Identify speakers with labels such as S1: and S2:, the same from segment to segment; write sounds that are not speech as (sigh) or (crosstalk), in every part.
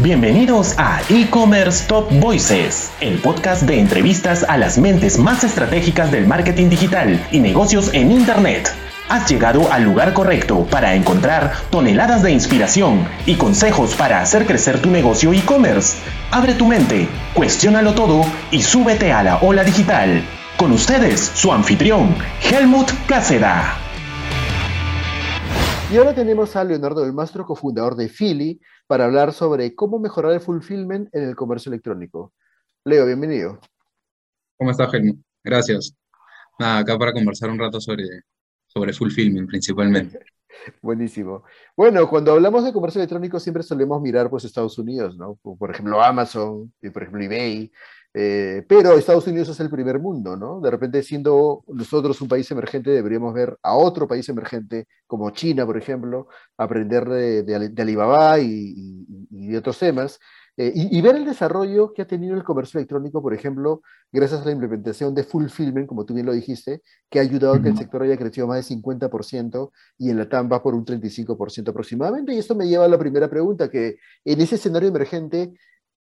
S1: Bienvenidos a E-Commerce Top Voices, el podcast de entrevistas a las mentes más estratégicas del marketing digital y negocios en Internet. Has llegado al lugar correcto para encontrar toneladas de inspiración y consejos para hacer crecer tu negocio e-commerce. Abre tu mente, cuestiónalo todo y súbete a la ola digital. Con ustedes, su anfitrión, Helmut Cáceda.
S2: Y ahora tenemos a Leonardo del Mastro, cofundador de Philly, para hablar sobre cómo mejorar el fulfillment en el comercio electrónico. Leo, bienvenido.
S3: ¿Cómo estás, Helmut? Gracias. Nada, acá para conversar un rato sobre, sobre fulfillment principalmente. (laughs)
S2: Buenísimo. Bueno, cuando hablamos de comercio electrónico siempre solemos mirar pues Estados Unidos, ¿no? Por ejemplo, Amazon, y por ejemplo eBay, eh, pero Estados Unidos es el primer mundo, ¿no? De repente, siendo nosotros un país emergente, deberíamos ver a otro país emergente, como China, por ejemplo, aprender de, Alibaba y, de otros temas, eh, y, ver el desarrollo que ha tenido el comercio electrónico, por ejemplo, gracias a la implementación de Fulfillment, como tú bien lo dijiste, que ha ayudado a que el sector haya crecido más de 50% y en la TAM va por un 35% aproximadamente. Y esto me lleva a la primera pregunta, que en ese escenario emergente,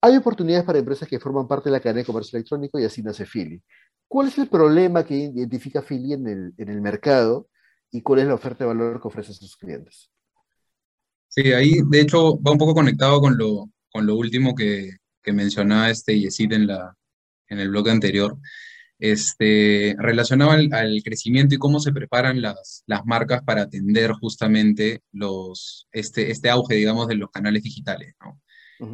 S2: hay oportunidades para empresas que forman parte de la cadena de comercio electrónico y así nace Philly. ¿Cuál es el problema que identifica Philly en el, mercado y cuál es la oferta de valor que ofrece a sus clientes?
S3: Sí, ahí de hecho va un poco conectado con lo, con lo último que, mencionaba este Yesid en, la, en el blog anterior. Este, relacionado al, al, crecimiento y cómo se preparan las, las marcas para atender justamente los, este, este auge, digamos, de los canales digitales. ¿no?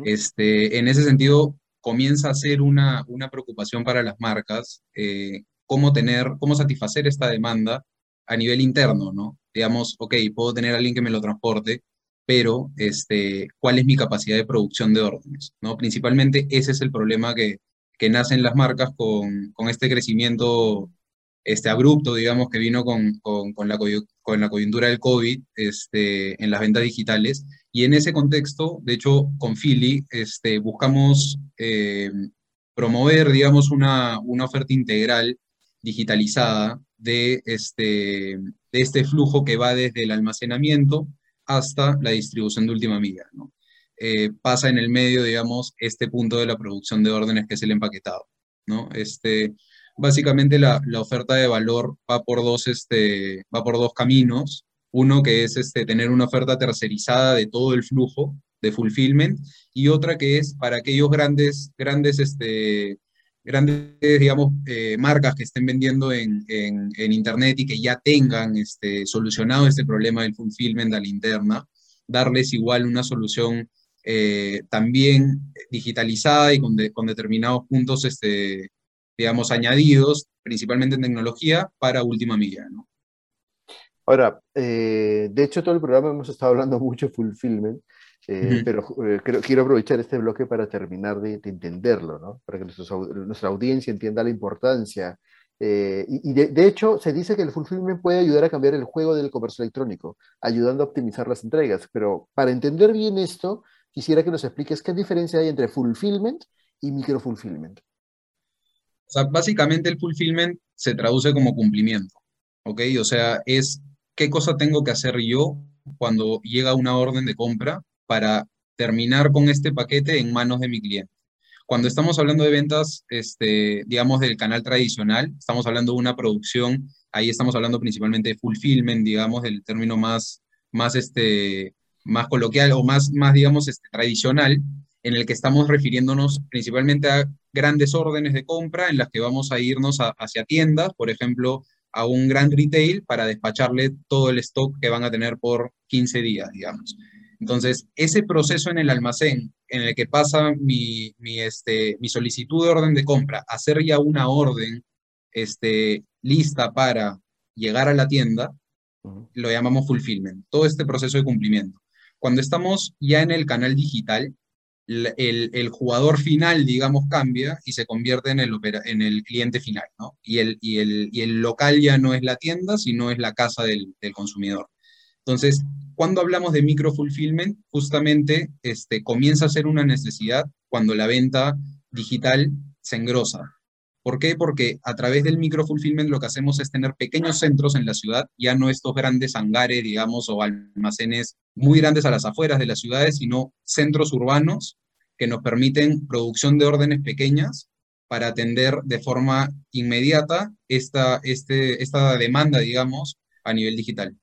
S3: Este, en ese sentido, comienza a ser una, una preocupación para las marcas eh, cómo tener, cómo satisfacer esta demanda a nivel interno, ¿no? Digamos, ok, puedo tener a alguien que me lo transporte, pero este, ¿cuál es mi capacidad de producción de órdenes? ¿no? Principalmente ese es el problema que, que nacen las marcas con, con este crecimiento este, abrupto, digamos, que vino con, con, la, con la coyuntura del COVID este, en las ventas digitales. Y en ese contexto, de hecho, con Philly, este, buscamos eh, promover, digamos, una, una oferta integral digitalizada de este, de este flujo que va desde el almacenamiento hasta la distribución de última milla. ¿no? Eh, pasa en el medio, digamos, este punto de la producción de órdenes que es el empaquetado. ¿no? Este, básicamente la, la, oferta de valor va por dos, este, va por dos caminos. Uno que es este, tener una oferta tercerizada de todo el flujo de fulfillment y otra que es para aquellos grandes, grandes, este, grandes digamos, eh, marcas que estén vendiendo en, en, Internet y que ya tengan este, solucionado este problema del fulfillment a la interna, darles igual una solución eh, también digitalizada y con, con determinados puntos este, digamos, añadidos, principalmente en tecnología, para última milla, ¿no?
S2: Ahora, eh, de hecho, todo el programa hemos estado hablando mucho de fulfillment, eh, pero eh, quiero aprovechar este bloque para terminar de, entenderlo, ¿no? Para que nuestra audiencia entienda la importancia. y, y de, de, hecho, se dice que el fulfillment puede ayudar a cambiar el juego del comercio electrónico, ayudando a optimizar las entregas. Pero para entender bien esto, quisiera que nos expliques qué diferencia hay entre fulfillment y microfulfillment.
S3: O sea, básicamente el fulfillment se traduce como cumplimiento, ¿ok? O sea, es qué cosa tengo que hacer yo cuando llega una orden de compra para terminar con este paquete en manos de mi cliente. Cuando estamos hablando de ventas, este, digamos, del canal tradicional, estamos hablando de una producción, ahí estamos hablando principalmente de fulfillment, digamos, del término más, más, este, más coloquial o más, más digamos, este, tradicional, en el que estamos refiriéndonos principalmente a grandes órdenes de compra en las que vamos a irnos hacia tiendas, por ejemplo, a un gran retail para despacharle todo el stock que van a tener por 15 días, digamos. Entonces, ese proceso en el almacén en el que pasa mi, mi, este, mi solicitud de orden de compra, hacer ya una orden este, lista para llegar a la tienda, lo llamamos fulfillment, todo este proceso de cumplimiento. Cuando estamos ya en el canal digital, el, el, jugador final, digamos, cambia y se convierte en el, en el cliente final, ¿no? Y el, y, el, y el local ya no es la tienda, sino es la casa del, del consumidor. Entonces, cuando hablamos de microfulfillment, justamente este, comienza a ser una necesidad cuando la venta digital se engrosa. ¿Por qué? Porque a través del microfulfillment lo que hacemos es tener pequeños centros en la ciudad, ya no estos grandes hangares, digamos, o almacenes muy grandes a las afueras de las ciudades, sino centros urbanos que nos permiten producción de órdenes pequeñas para atender de forma inmediata esta, este, esta demanda, digamos, a nivel digital.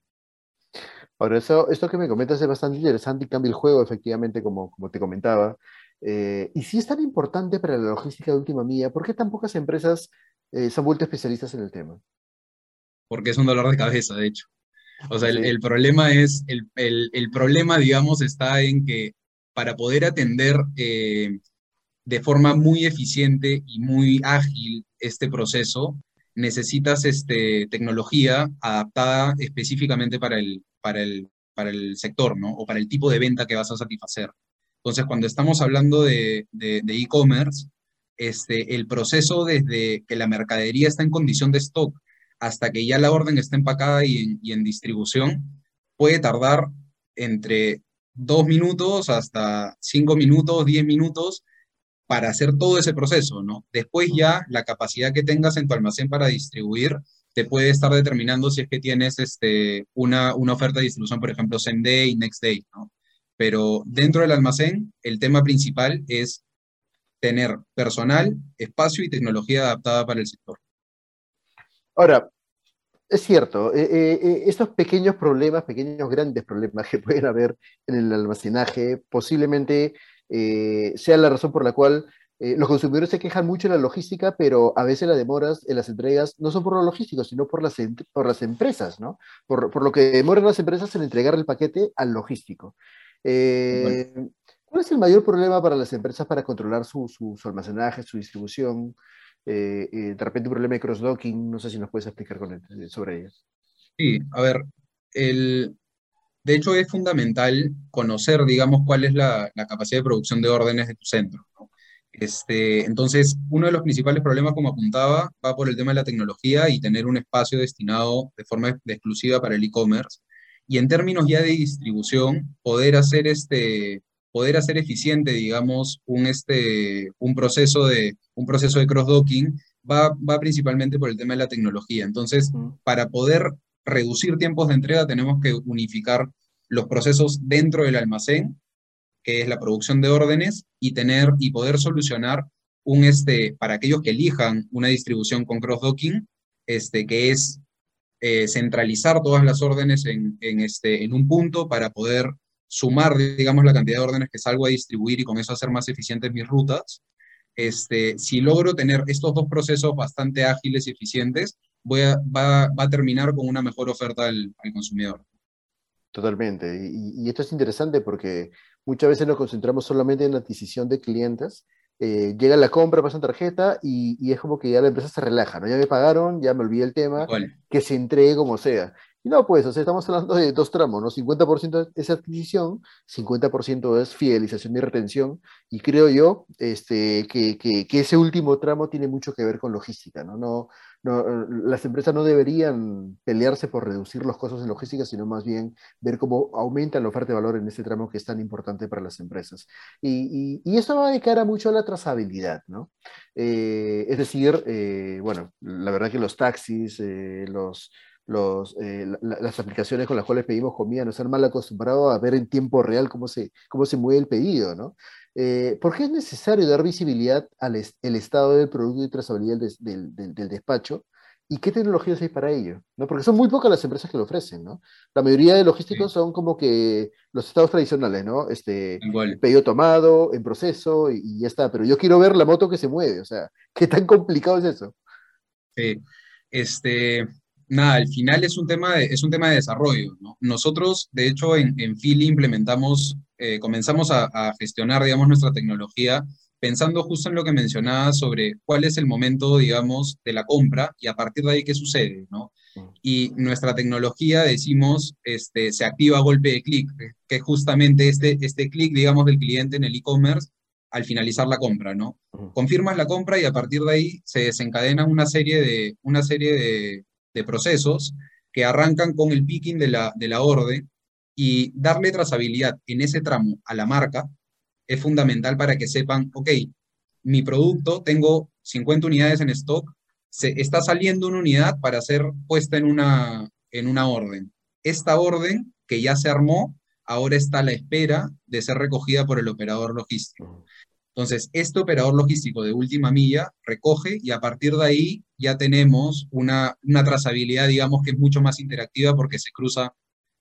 S2: Ahora, eso, esto que me comentas es bastante interesante y cambia el juego, efectivamente, como, como te comentaba. Eh, y si es tan importante para la logística de última milla, ¿por qué tan pocas empresas eh, se han vuelto especialistas en el tema?
S3: Porque es un dolor de cabeza, de hecho. O sea, el, problema es, el, el, problema, digamos, está en que para poder atender eh, de forma muy eficiente y muy ágil este proceso, necesitas este, tecnología adaptada específicamente para el, para el, para el sector, ¿no? O para el tipo de venta que vas a satisfacer. Entonces, cuando estamos hablando de e-commerce, este, el proceso desde que la mercadería está en condición de stock hasta que ya la orden está empacada y en, y en distribución, puede tardar entre dos minutos hasta cinco minutos, diez minutos para hacer todo ese proceso, ¿no? Después ya la capacidad que tengas en tu almacén para distribuir te puede estar determinando si es que tienes este, una, una oferta de distribución, por ejemplo, same day, next day, ¿no? Pero dentro del almacén, el tema principal es tener personal, espacio y tecnología adaptada para el sector.
S2: Ahora, es cierto, eh, eh, eh, estos pequeños problemas, pequeños grandes problemas que (laughs) pueden haber en el almacenaje, posiblemente sea la razón por la cual eh, los consumidores se quejan mucho de la logística, pero a veces las demoras en las entregas no son por lo logístico, sino por las, por las empresas, ¿no? Por, por, lo que demoran las empresas en entregar el paquete al logístico. Eh, ¿Cuál es el mayor problema para las empresas para controlar su, su, almacenaje, su distribución? Eh, de repente un problema de cross-docking, no sé si nos puedes explicar con sobre ellos.
S3: Sí, a ver, el, de hecho es fundamental conocer, digamos, cuál es la, la capacidad de producción de órdenes de tu centro. ¿no? Este, entonces, uno de los principales problemas, como apuntaba, va por el tema de la tecnología y tener un espacio destinado de forma exclusiva para el e-commerce. Y en términos ya de distribución, poder hacer, este, poder hacer eficiente, digamos, un, este, un proceso de, un proceso de cross-docking va, va principalmente por el tema de la tecnología. Entonces, para poder reducir tiempos de entrega, tenemos que unificar los procesos dentro del almacén que es la producción de órdenes, y tener y poder solucionar un, este, para aquellos que elijan una distribución con cross-docking, este, que es eh, centralizar todas las órdenes en, en, este, en un punto para poder sumar, digamos, la cantidad de órdenes que salgo a distribuir y con eso hacer más eficientes mis rutas. Este, si logro tener estos dos procesos bastante ágiles y eficientes, voy va, va a terminar con una mejor oferta al, al consumidor.
S2: Totalmente. Y, y, esto es interesante porque Muchas veces nos concentramos solamente en la adquisición de clientes. Eh, llega la compra, pasan tarjeta y, es como que ya la empresa se relaja, ¿no? Ya me pagaron, ya me olvidé el tema, que se entregue como sea. Y no, pues, o sea, estamos hablando de dos tramos, ¿no? 50% es adquisición, 50% es fidelización y retención, y creo yo este, que, que, que, ese último tramo tiene mucho que ver con logística, ¿no? no no, las empresas no deberían pelearse por reducir los costos de logística, sino más bien ver cómo aumentan la oferta de valor en este tramo que es tan importante para las empresas. Y, y, eso va de cara mucho a la trazabilidad, ¿no? Eh, es decir, eh, bueno, la verdad que los taxis, eh, los, los, las aplicaciones con las cuales pedimos comida nos han mal acostumbrado a ver en tiempo real cómo se, cómo se mueve el pedido, ¿no? Eh, ¿Por qué es necesario dar visibilidad al el estado del producto y trazabilidad del, del, despacho? ¿Y qué tecnologías hay para ello? ¿no? Porque son muy pocas las empresas que lo ofrecen, ¿no? La mayoría de logísticos son como que los estados tradicionales, ¿no? Este, pedido tomado, en proceso y, y, ya está. Pero yo quiero ver la moto que se mueve, o sea, ¿qué tan complicado es eso?
S3: Sí, este, nada, al final es un tema de, es un tema de desarrollo. ¿no? Nosotros, de hecho, en, en Philly implementamos, eh, comenzamos a, gestionar, digamos, nuestra tecnología pensando justo en lo que mencionaba sobre cuál es el momento, digamos, de la compra y a partir de ahí qué sucede, ¿no? Y nuestra tecnología, decimos, este, se activa a golpe de clic, que es justamente este, este clic, digamos, del cliente en el e-commerce al finalizar la compra, ¿no? Confirmas la compra y a partir de ahí se desencadena una serie de, una serie de, de procesos que arrancan con el picking de la, de la orden y darle trazabilidad en ese tramo a la marca es fundamental para que sepan, ok, mi producto, tengo 50 unidades en stock, se está saliendo una unidad para ser puesta en una, en una orden. Esta orden que ya se armó, ahora está a la espera de ser recogida por el operador logístico. Entonces, este operador logístico de última milla recoge y a partir de ahí ya tenemos una, una trazabilidad, digamos, que es mucho más interactiva porque se cruza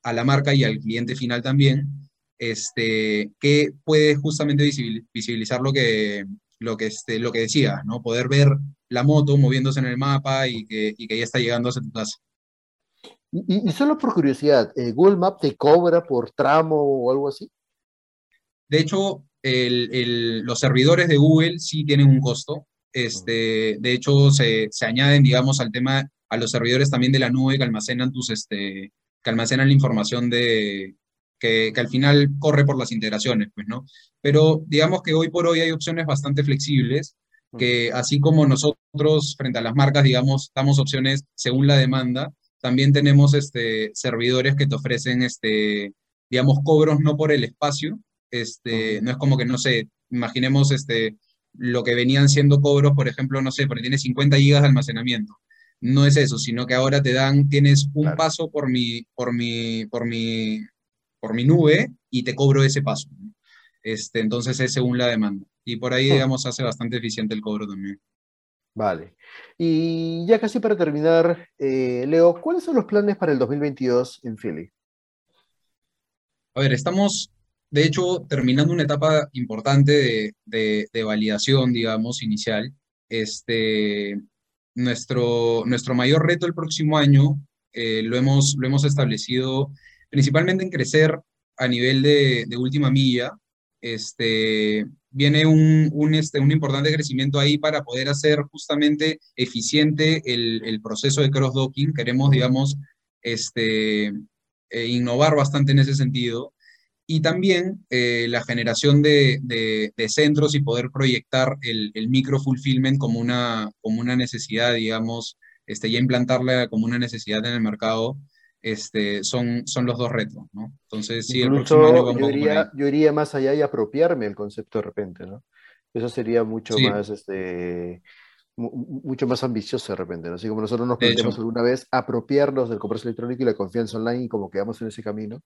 S3: a la marca y al cliente final también, este, que puede justamente visibilizar lo que, lo que, este, lo que decía, ¿no? Poder ver la moto moviéndose en el mapa y que, y que ya está llegando a tu casa.
S2: Y, solo por curiosidad, ¿eh, ¿Google Map te cobra por tramo o algo así?
S3: De hecho, los servidores de Google sí tienen un costo. Este, de hecho, se, añaden, digamos, al tema, a los servidores también de la nube que almacenan tus, este, que almacenan la información de, que, al final corre por las integraciones, pues, ¿no? Pero digamos que hoy por hoy hay opciones bastante flexibles, que así como nosotros frente a las marcas, digamos, damos opciones según la demanda, también tenemos este, servidores que te ofrecen, este, digamos, cobros no por el espacio, este, no es como que, no sé, imaginemos este, lo que venían siendo cobros, por ejemplo, no sé, porque tiene 50 gigas de almacenamiento. No es eso, sino que ahora te dan, tienes un paso por mi, por, mi, por, mi, por mi nube y te cobro ese paso. Este, entonces es según la demanda. Y por ahí, digamos, hace bastante eficiente el cobro también.
S2: Vale. Y ya casi para terminar, eh, Leo, ¿cuáles son los planes para el 2022 en Philly?
S3: A ver, estamos de hecho, terminando una etapa importante de, validación, digamos, inicial, este, nuestro, nuestro mayor reto el próximo año eh, lo, hemos, lo hemos establecido principalmente en crecer a nivel de, última milla. Este, viene un, un, este, un importante crecimiento ahí para poder hacer justamente eficiente el, proceso de cross-docking. Queremos, digamos, este, eh, innovar bastante en ese sentido y también eh, la generación de, centros y poder proyectar el, el micro-fulfillment como una, como una necesidad, digamos, este, ya implantarla como una necesidad en el mercado, este, son, son los dos retos, ¿no? Entonces, sí, el próximo año
S2: yo iría, yo iría más allá y apropiarme el concepto de repente, ¿no? Eso sería mucho más, este, mucho más ambicioso de repente, ¿no? Así como nosotros nos planteamos alguna vez apropiarnos del comercio electrónico y la confianza online y como quedamos en ese camino,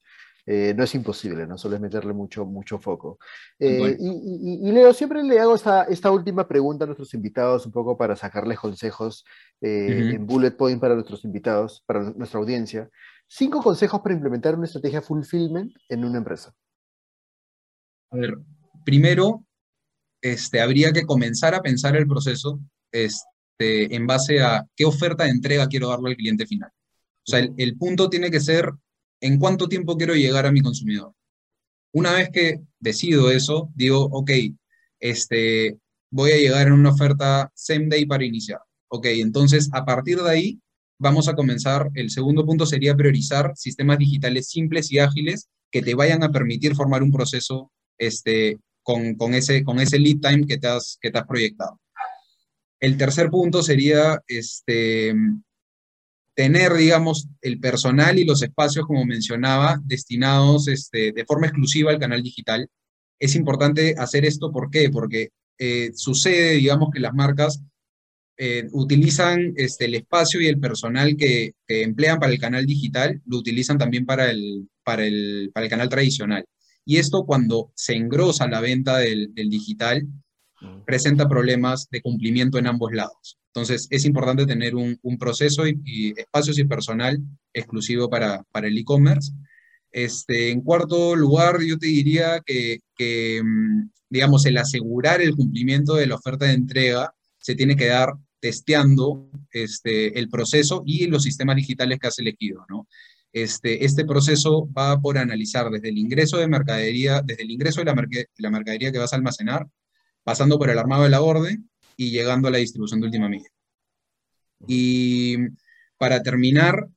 S2: eh, no es imposible, ¿no? Solo es meterle mucho, mucho foco. Eh, y, Leo, siempre le hago esta, esta última pregunta a nuestros invitados, un poco para sacarles consejos eh, en bullet point para nuestros invitados, para nuestra audiencia. Cinco consejos para implementar una estrategia fulfillment en una empresa.
S3: A ver, primero, este, habría que comenzar a pensar el proceso este, en base a qué oferta de entrega quiero darle al cliente final. O sea, el, punto tiene que ser en cuánto tiempo quiero llegar a mi consumidor. Una vez que decido eso, digo, ok, este, voy a llegar en una oferta same day para iniciar. Ok, entonces a partir de ahí vamos a comenzar. El segundo punto sería priorizar sistemas digitales simples y ágiles que te vayan a permitir formar un proceso este, con, con, ese, con ese lead time que te has, que te has proyectado. El tercer punto sería este, tener, digamos, el personal y los espacios, como mencionaba, destinados este, de forma exclusiva al canal digital. Es importante hacer esto, ¿por qué? Porque eh, sucede, digamos, que las marcas eh, utilizan este, el espacio y el personal que, emplean para el canal digital, lo utilizan también para el, canal tradicional. Y esto cuando se engrosa la venta del digital, presenta problemas de cumplimiento en ambos lados. Entonces, es importante tener un, proceso y, espacios y personal exclusivo para, para el e-commerce. Este, en cuarto lugar, yo te diría que, mm, digamos, el asegurar el cumplimiento de la oferta de entrega se tiene que dar testeando este, el proceso y los sistemas digitales que has elegido, ¿no? Este, este proceso va por analizar desde el ingreso de mercadería, desde el ingreso de la, la mercadería que vas a almacenar, pasando por el armado de la orden y llegando a la distribución de última milla. Y para terminar,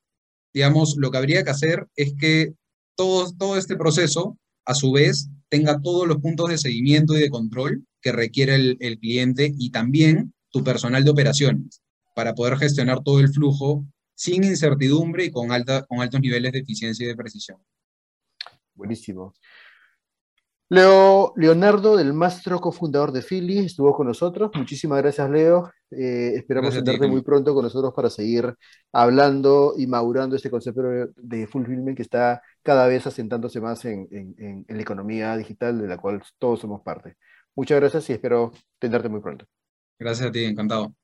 S3: digamos, lo que habría que hacer es que todo, todo este proceso, a su vez, tenga todos los puntos de seguimiento y de control que requiere el, cliente y también tu personal de operaciones para poder gestionar todo el flujo sin incertidumbre y con, alta, con altos niveles de eficiencia y de precisión.
S2: Buenísimo. Leo Leonardo del Mastro, cofundador de Philly, estuvo con nosotros. Muchísimas gracias, Leo. Eh, esperamos tenerte muy pronto con nosotros para seguir hablando y madurando este concepto de fulfillment que está cada vez asentándose más en, en- en- en la economía digital de la cual todos somos parte. Muchas gracias y espero tenerte muy pronto.
S3: Gracias a ti, encantado.